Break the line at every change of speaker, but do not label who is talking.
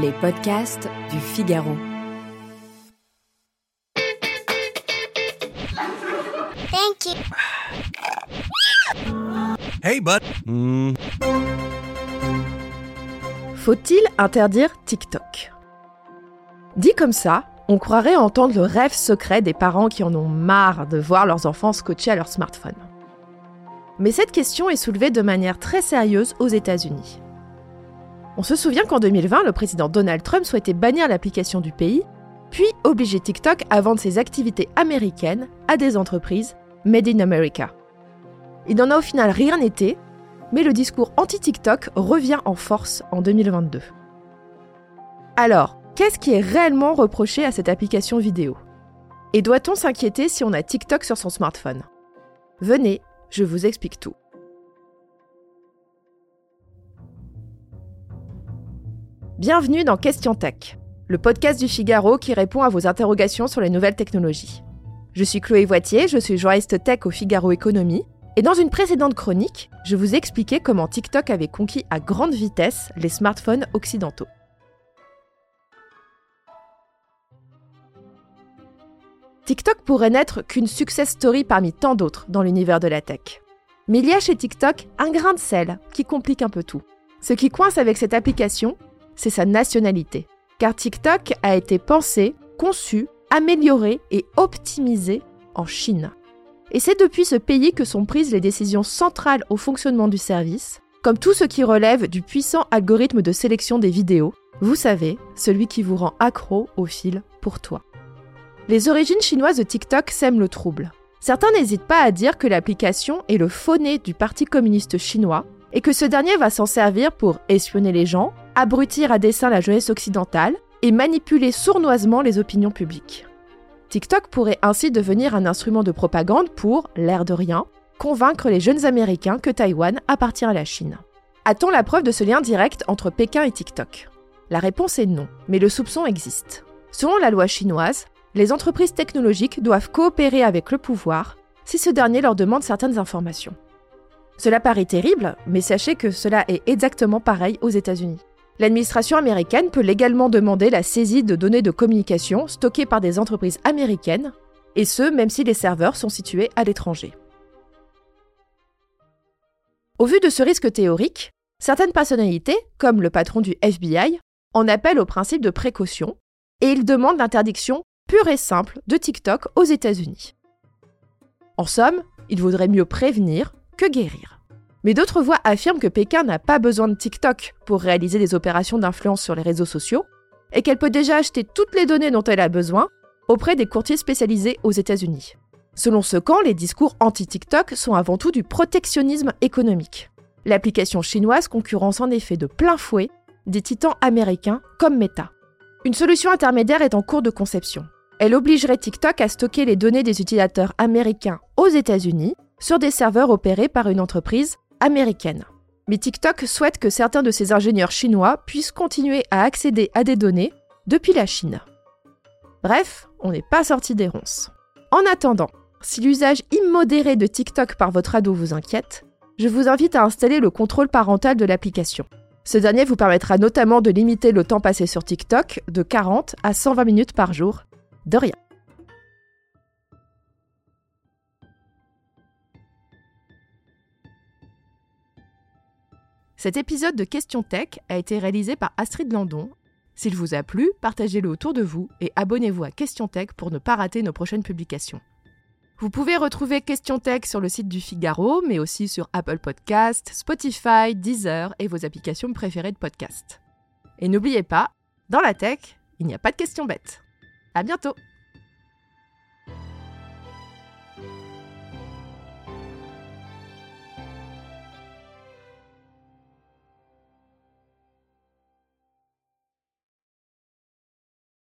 Les podcasts du Figaro.
Thank you.
Hey, bud.
Faut-il interdire TikTok? Dit comme ça, on croirait entendre le rêve secret des parents qui en ont marre de voir leurs enfants scotchés à leur smartphone. Mais cette question est soulevée de manière très sérieuse aux États-Unis. On se souvient qu'en 2020, le président Donald Trump souhaitait bannir l'application du pays, puis obliger TikTok à vendre ses activités américaines à des entreprises Made in America. Il n'en a au final rien été, mais le discours anti-TikTok revient en force en 2022. Alors, qu'est-ce qui est réellement reproché à cette application vidéo? Et doit-on s'inquiéter si on a TikTok sur son smartphone? Venez, je vous explique tout. Bienvenue dans Question Tech, le podcast du Figaro qui répond à vos interrogations sur les nouvelles technologies. Je suis Chloé Voitier, je suis journaliste tech au Figaro Économie, et dans une précédente chronique, je vous expliquais comment TikTok avait conquis à grande vitesse les smartphones occidentaux. TikTok pourrait n'être qu'une success story parmi tant d'autres dans l'univers de la tech. Mais il y a chez TikTok un grain de sel qui complique un peu tout. Ce qui coince avec cette application, c'est sa nationalité. Car TikTok a été pensé, conçu, amélioré et optimisé en Chine. Et c'est depuis ce pays que sont prises les décisions centrales au fonctionnement du service, comme tout ce qui relève du puissant algorithme de sélection des vidéos, vous savez, celui qui vous rend accro au fil pour toi. Les origines chinoises de TikTok sèment le trouble. Certains n'hésitent pas à dire que l'application est le faux-nez du Parti communiste chinois et que ce dernier va s'en servir pour espionner les gens, abrutir à dessein la jeunesse occidentale et manipuler sournoisement les opinions publiques. TikTok pourrait ainsi devenir un instrument de propagande pour, l'air de rien, convaincre les jeunes Américains que Taïwan appartient à la Chine. A-t-on la preuve de ce lien direct entre Pékin et TikTok? La réponse est non, mais le soupçon existe. Selon la loi chinoise, les entreprises technologiques doivent coopérer avec le pouvoir si ce dernier leur demande certaines informations. Cela paraît terrible, mais sachez que cela est exactement pareil aux États-Unis. L'administration américaine peut légalement demander la saisie de données de communication stockées par des entreprises américaines, et ce même si les serveurs sont situés à l'étranger. Au vu de ce risque théorique, certaines personnalités, comme le patron du FBI, en appellent au principe de précaution, et ils demandent l'interdiction pure et simple de TikTok aux États-Unis. En somme, il vaudrait mieux prévenir que guérir. Mais d'autres voix affirment que Pékin n'a pas besoin de TikTok pour réaliser des opérations d'influence sur les réseaux sociaux et qu'elle peut déjà acheter toutes les données dont elle a besoin auprès des courtiers spécialisés aux États-Unis. Selon ce camp, les discours anti-TikTok sont avant tout du protectionnisme économique. L'application chinoise concurrence en effet de plein fouet des titans américains comme Meta. Une solution intermédiaire est en cours de conception. Elle obligerait TikTok à stocker les données des utilisateurs américains aux États-Unis sur des serveurs opérés par une entreprise américaine. Mais TikTok souhaite que certains de ses ingénieurs chinois puissent continuer à accéder à des données depuis la Chine. Bref, on n'est pas sorti des ronces. En attendant, si l'usage immodéré de TikTok par votre ado vous inquiète, je vous invite à installer le contrôle parental de l'application. Ce dernier vous permettra notamment de limiter le temps passé sur TikTok de 40 à 120 minutes par jour. De rien. Cet épisode de Question Tech a été réalisé par Astrid Landon. S'il vous a plu, partagez-le autour de vous et abonnez-vous à Question Tech pour ne pas rater nos prochaines publications. Vous pouvez retrouver Question Tech sur le site du Figaro, mais aussi sur Apple Podcasts, Spotify, Deezer et vos applications préférées de podcast. Et n'oubliez pas, dans la tech, il n'y a pas de questions bêtes. À bientôt!